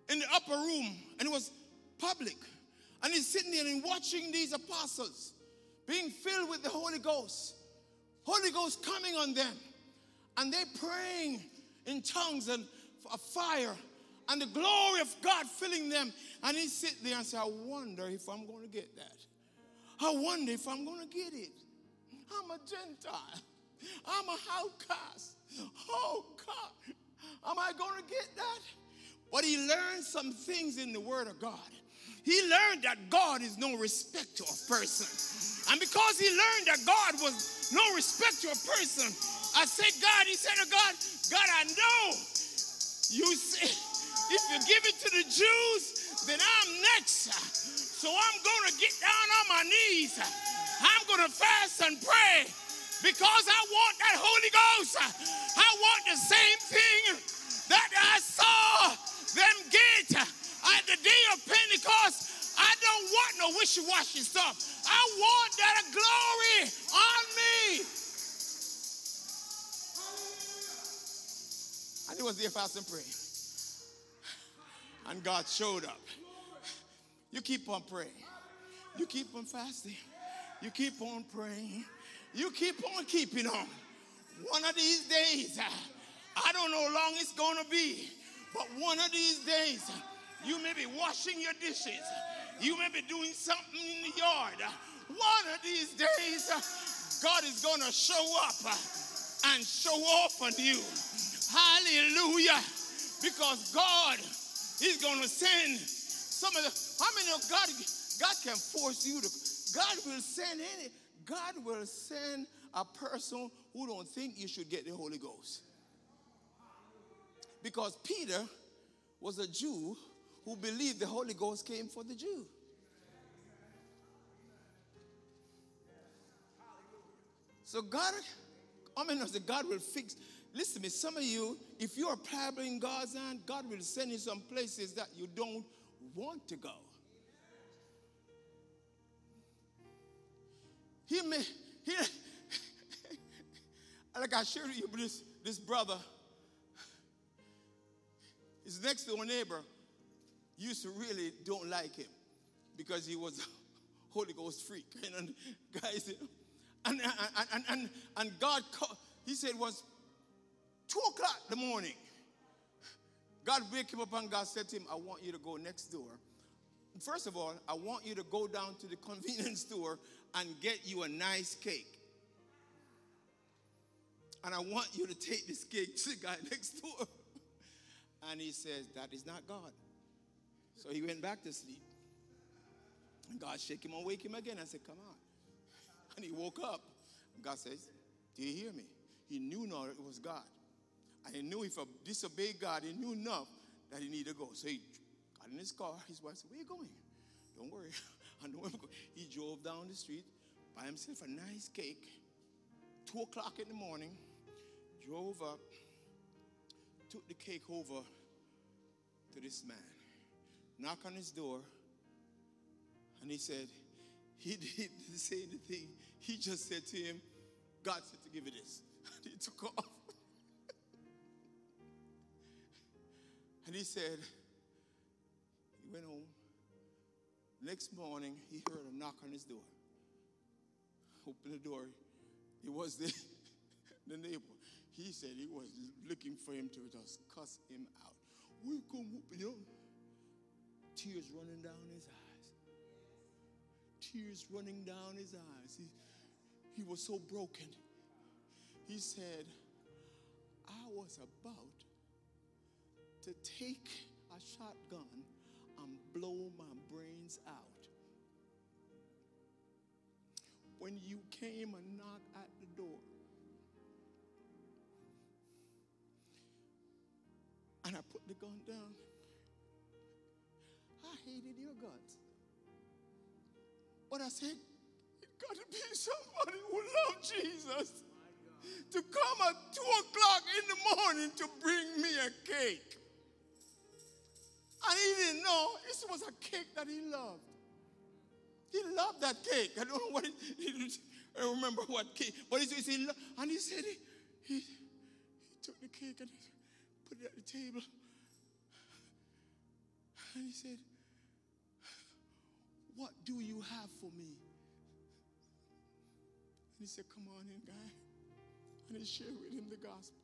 S1: in the upper room and it was public and he's sitting there and watching these apostles being filled with the Holy Ghost. Holy Ghost coming on them. And they're praying in tongues and a fire and the glory of God filling them. And he sit there and say, I wonder if I'm going to get that. I wonder if I'm going to get it. I'm a Gentile. I'm a outcast. Oh God, am I going to get that? But he learned some things in the Word of God. He learned that God is no respecter of person. And because he learned that God was no respecter of person, I said, God, he said to God, God, I know you say, if you give it to the Jews, then I'm next. So I'm going to get down on my knees. I'm going to fast and pray because I want that Holy Ghost. I want the same thing that I saw them get at the day of Pentecost, I don't want no wishy washy stuff. I want that glory on me. And he was there fast and praying. And God showed up. You keep on praying. You keep on fasting. You keep on praying. You keep on keeping on. One of these days, I don't know how long it's going to be, but one of these days, you may be washing your dishes. You may be doing something in the yard. One of these days, God is going to show up and show off on you. Hallelujah. Because God is going to send some of the, how many of God, God can force you to, God will send any, God will send a person who don't think you should get the Holy Ghost. Because Peter was a Jew who believed the Holy Ghost came for the Jew. So God, I mean, God will fix. Listen to me, some of you, if you are in God's hand, God will send you some places that you don't want to go. He may, he, like I shared with you, this, this brother, his next door neighbor, used to really don't like him because he was a Holy Ghost freak. And guys, and, and, and, and, God, he said it was two o'clock in the morning. God wake him up and God said to him, I want you to go next door. First of all, I want you to go down to the convenience store and get you a nice cake. And I want you to take this cake to the guy next door. And he says, That is not God. So he went back to sleep. And God shake him and wake him again. I said, Come on. And he woke up. And God says, Do you hear me? He knew not it was God. And he knew if I disobeyed God, he knew enough that he needed to go. So he got in his car. His wife said, Where you going? Don't worry. I know where I'm going. He drove down the street, buy himself a nice cake. Two o'clock in the morning, drove up, took the cake over to this man knock on his door, and he said, he didn't say anything. He just said to him, God said to give you this. And he took off. and he said, he went home. Next morning, he heard a knock on his door. Opened the door. It was the, the neighbor. He said he was looking for him to just cuss him out. We come, you know tears running down his eyes. Tears running down his eyes. He, he was so broken. He said, I was about to take a shotgun and blow my brains out. When you came and knocked at the door, and I put the gun down hated your guts. But I said, it got to be somebody who loves Jesus to come at 2 o'clock in the morning to bring me a cake. And he didn't know this was a cake that he loved. He loved that cake. I don't know what he, I don't remember what cake, but he, he and he said he, he, he took the cake and put it at the table. And he said, What do you have for me? And he said, Come on in, guy. And he shared with him the gospel.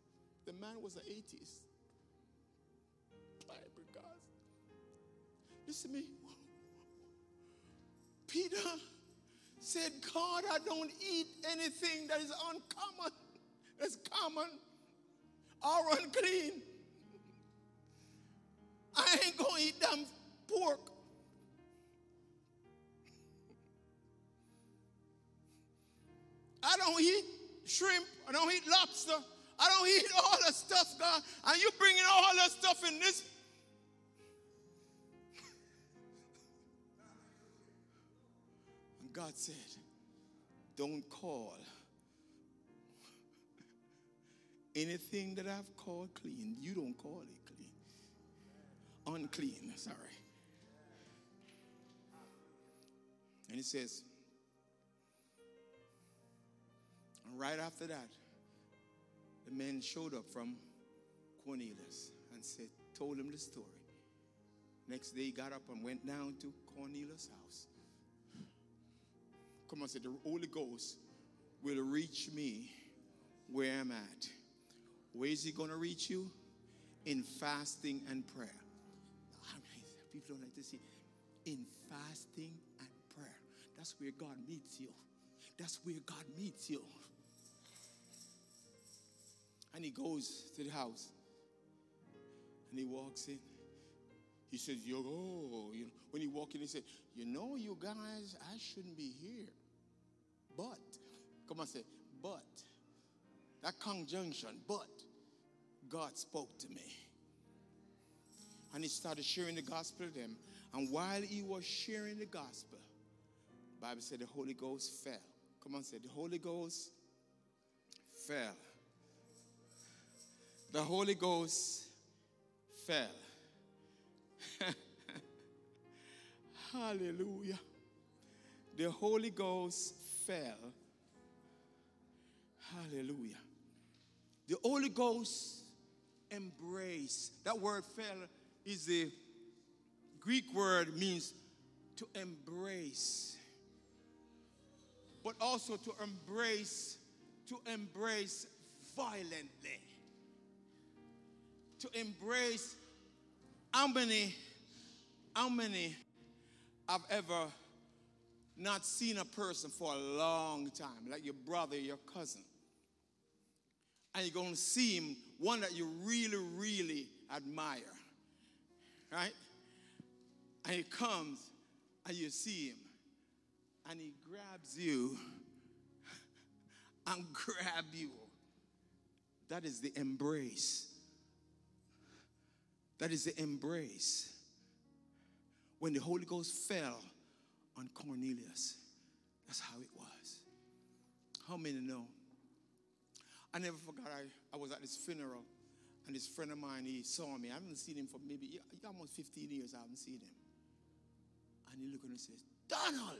S1: The man was an atheist. Bible God. Listen to me. Peter said, God, I don't eat anything that is uncommon, that's common or unclean. I ain't gonna eat them pork. I don't eat shrimp. I don't eat lobster. I don't eat all that stuff, God. And you bringing all that stuff in this. And God said, Don't call anything that I've called clean, you don't call it clean. Unclean, sorry. And he says, and right after that, the men showed up from Cornelius and said, told him the story. Next day, he got up and went down to Cornelius' house. Come on, said the Holy Ghost will reach me where I'm at. Where is he going to reach you? In fasting and prayer. People don't like to see in fasting and prayer. That's where God meets you. That's where God meets you. And he goes to the house and he walks in. He says, Yo, oh, you know, when he walked in, he said, You know, you guys, I shouldn't be here. But, come on, say, but, that conjunction, but, God spoke to me. And he started sharing the gospel to them. And while he was sharing the gospel, Bible said the Holy Ghost fell. Come on, say, the Holy Ghost fell the Holy Ghost fell. Hallelujah. The Holy Ghost fell. Hallelujah. The Holy Ghost embrace. That word fell is the Greek word means to embrace. But also to embrace, to embrace violently to embrace how many, how many I've ever not seen a person for a long time, like your brother, your cousin. And you're going to see him, one that you really, really admire. Right? And he comes and you see him. And he grabs you and grab you. That is the embrace that is the embrace. When the Holy Ghost fell on Cornelius, that's how it was. How many know? I never forgot, I, I was at this funeral, and this friend of mine, he saw me. I haven't seen him for maybe almost 15 years, I haven't seen him. And he looked at him and says, Donald!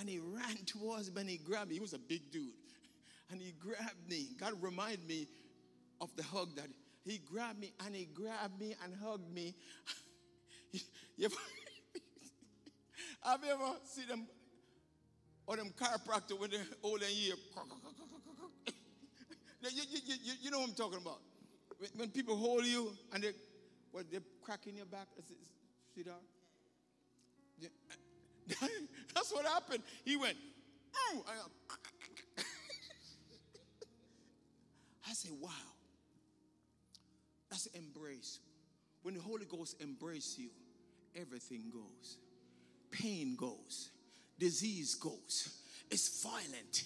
S1: And he ran towards me and he grabbed me. He was a big dude. And he grabbed me. God reminded me of the hug that he grabbed me and he grabbed me and hugged me. you ever, have you ever seen them or them chiropractor when they're year? you, you, you, you know what I'm talking about. When, people hold you and they, what, they're cracking your back. See that? That's what happened. He went, I said, wow. That's embrace. When the Holy Ghost embraces you, everything goes. Pain goes. Disease goes. It's violent,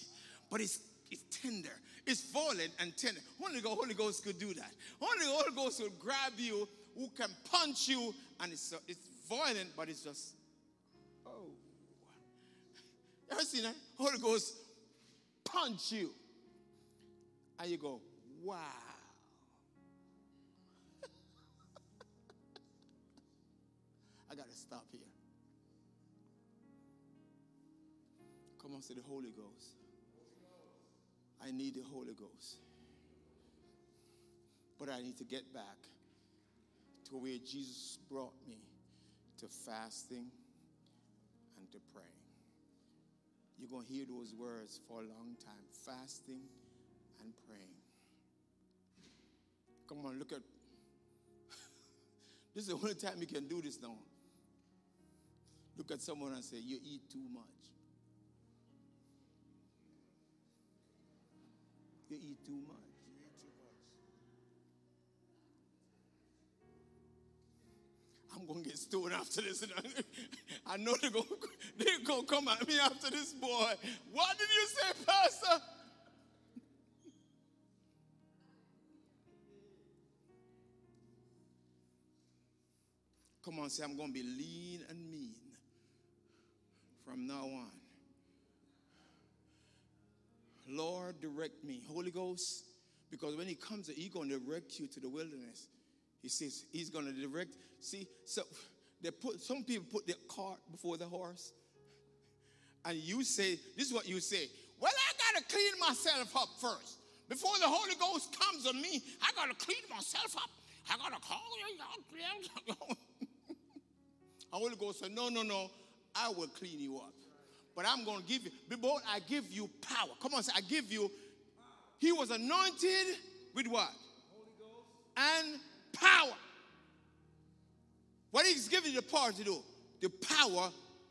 S1: but it's, it's tender. It's violent and tender. Only the Holy Ghost could do that. Only the Holy Ghost will grab you, who can punch you, and it's, uh, it's violent, but it's just, oh. You ever seen that? Holy Ghost punch you. And you go, wow. Got to stop here. Come on, say the Holy Ghost. I need the Holy Ghost. But I need to get back to where Jesus brought me to fasting and to praying. You're going to hear those words for a long time fasting and praying. Come on, look at. this is the only time you can do this now. Look at someone and say, You eat too much. You eat too much. I'm going to get stoned after this. I know they're going, they're going to come at me after this, boy. What did you say, Pastor? Come on, say, I'm going to be lean and mean from now on. Lord, direct me. Holy Ghost, because when He comes, He's going to direct you to the wilderness. He says He's going to direct. See, so they put some people put their cart before the horse, and you say, "This is what you say." Well, I got to clean myself up first before the Holy Ghost comes on me. I got to clean myself up. I got to call you. Holy Ghost said, "No, no, no. I will clean you up." but I'm going to give you, behold, I give you power. Come on, say, I give you. He was anointed with what? And power. What he's giving you the power to do? The power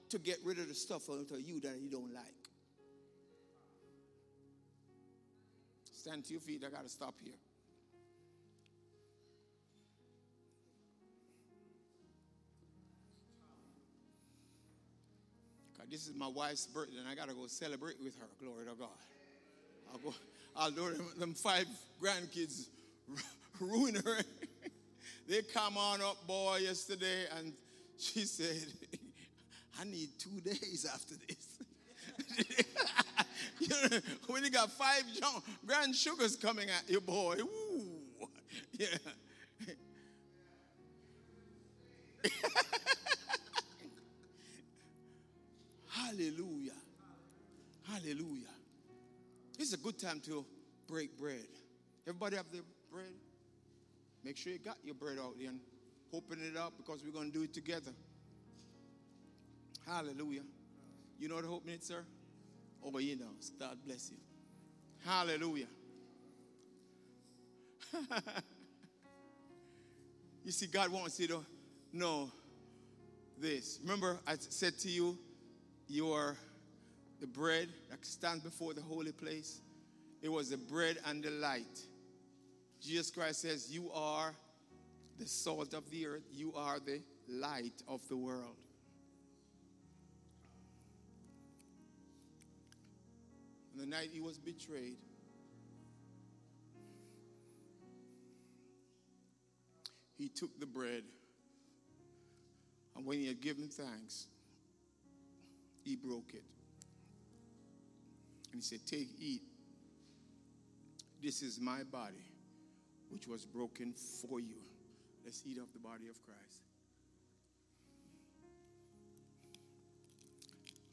S1: to get rid of the stuff of you that you don't like. Stand to your feet. I got to stop here. This is my wife's birthday, and I gotta go celebrate with her. Glory to God. I'll go. I'll do them, them five grandkids ruin her. they come on up, boy, yesterday, and she said, "I need two days after this." you know, when you got five grand sugars coming at you, boy, ooh, yeah. Hallelujah. Hallelujah. This is a good time to break bread. Everybody have their bread? Make sure you got your bread out there and open it up because we're going to do it together. Hallelujah. You know how to open it, sir? Oh, you know. God bless you. Hallelujah. you see, God wants you to know this. Remember, I said to you, you are the bread that stands before the holy place. It was the bread and the light. Jesus Christ says, You are the salt of the earth, you are the light of the world. On the night he was betrayed, he took the bread, and when he had given thanks, he broke it. And he said, Take, eat. This is my body, which was broken for you. Let's eat of the body of Christ.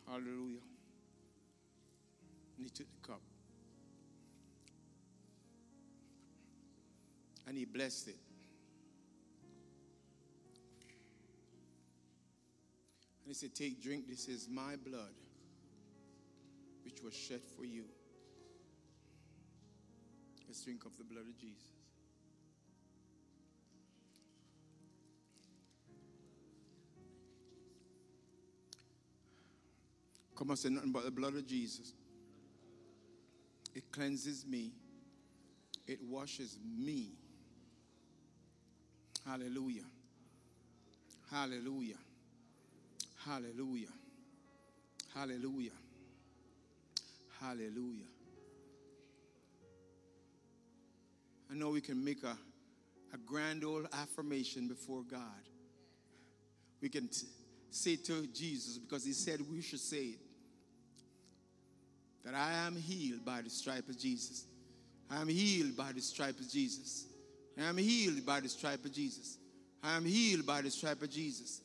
S1: Hallelujah. And he took the cup. And he blessed it. He said, Take, drink, this is my blood, which was shed for you. Let's drink of the blood of Jesus. Come on, say nothing but the blood of Jesus. It cleanses me, it washes me. Hallelujah. Hallelujah. Hallelujah. Hallelujah. Hallelujah. I know we can make a, a grand old affirmation before God. We can t- say to Jesus because He said we should say it. that I am healed by the stripe of Jesus. I am healed by the stripe of Jesus. I am healed by the stripe of Jesus. I am healed by the stripe of Jesus.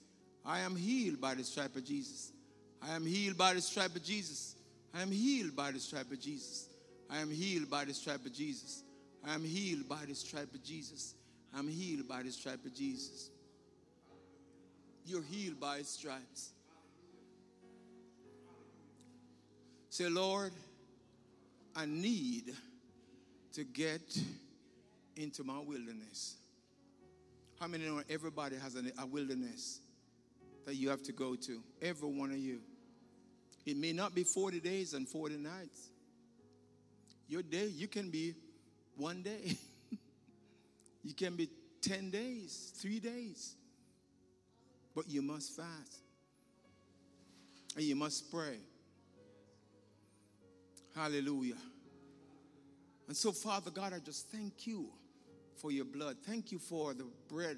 S1: I am healed by the stripe of Jesus. I am healed by the stripe of Jesus. I am healed by the stripe of Jesus. I am healed by the stripe of Jesus. I am healed by the stripe of Jesus. I am healed by the stripe of Jesus. You're healed by his stripes. Say, Lord, I need to get into my wilderness. How many know everybody has a wilderness that you have to go to? Every one of you. It may not be 40 days and 40 nights. Your day, you can be one day. you can be 10 days, three days. But you must fast. And you must pray. Hallelujah. And so, Father God, I just thank you for your blood. Thank you for the bread,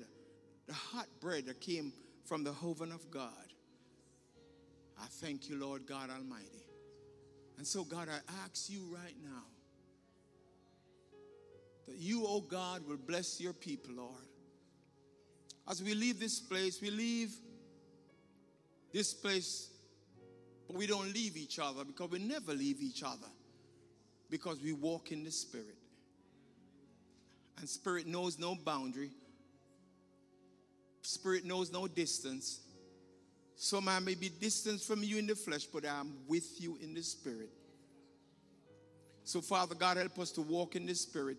S1: the hot bread that came from the oven of God. I thank you, Lord God Almighty. And so, God, I ask you right now that you, oh God, will bless your people, Lord. As we leave this place, we leave this place, but we don't leave each other because we never leave each other because we walk in the Spirit. And Spirit knows no boundary, Spirit knows no distance. Some I may be distant from you in the flesh, but I'm with you in the Spirit. So, Father God, help us to walk in the Spirit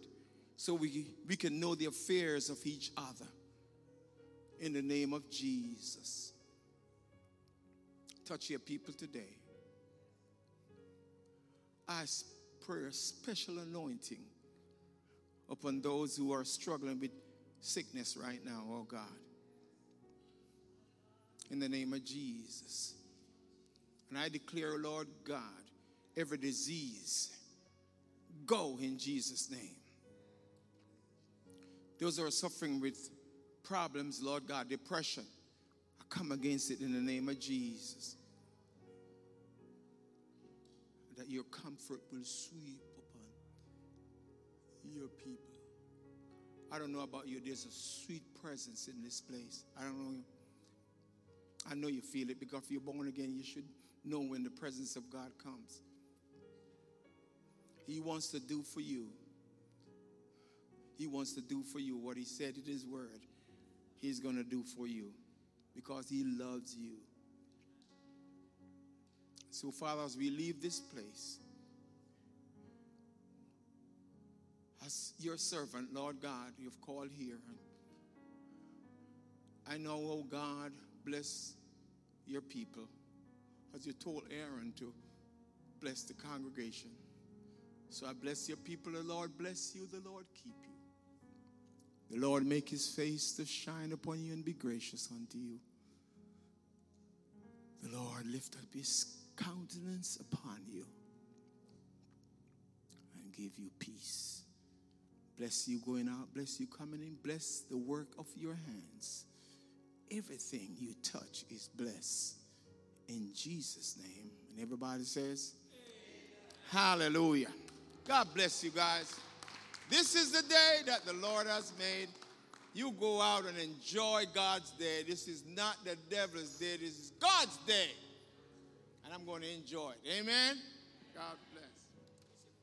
S1: so we, we can know the affairs of each other in the name of Jesus. Touch your people today. I pray a special anointing upon those who are struggling with sickness right now, oh God. In the name of Jesus. And I declare, Lord God, every disease, go in Jesus' name. Those who are suffering with problems, Lord God, depression. I come against it in the name of Jesus. That your comfort will sweep upon your people. I don't know about you, there's a sweet presence in this place. I don't know. I know you feel it because if you're born again, you should know when the presence of God comes. He wants to do for you. He wants to do for you what He said in His Word He's going to do for you because He loves you. So, Father, as we leave this place, as your servant, Lord God, you've called here. I know, oh God, bless your people as you told Aaron to bless the congregation. So I bless your people. The Lord bless you. The Lord keep you. The Lord make his face to shine upon you and be gracious unto you. The Lord lift up his countenance upon you and give you peace. Bless you going out, bless you coming in, bless the work of your hands. Everything you touch is blessed. In Jesus' name. And everybody says, Amen. Hallelujah. God bless you guys. This is the day that the Lord has made. You go out and enjoy God's day. This is not the devil's day, this is God's day. And I'm going to enjoy it. Amen. God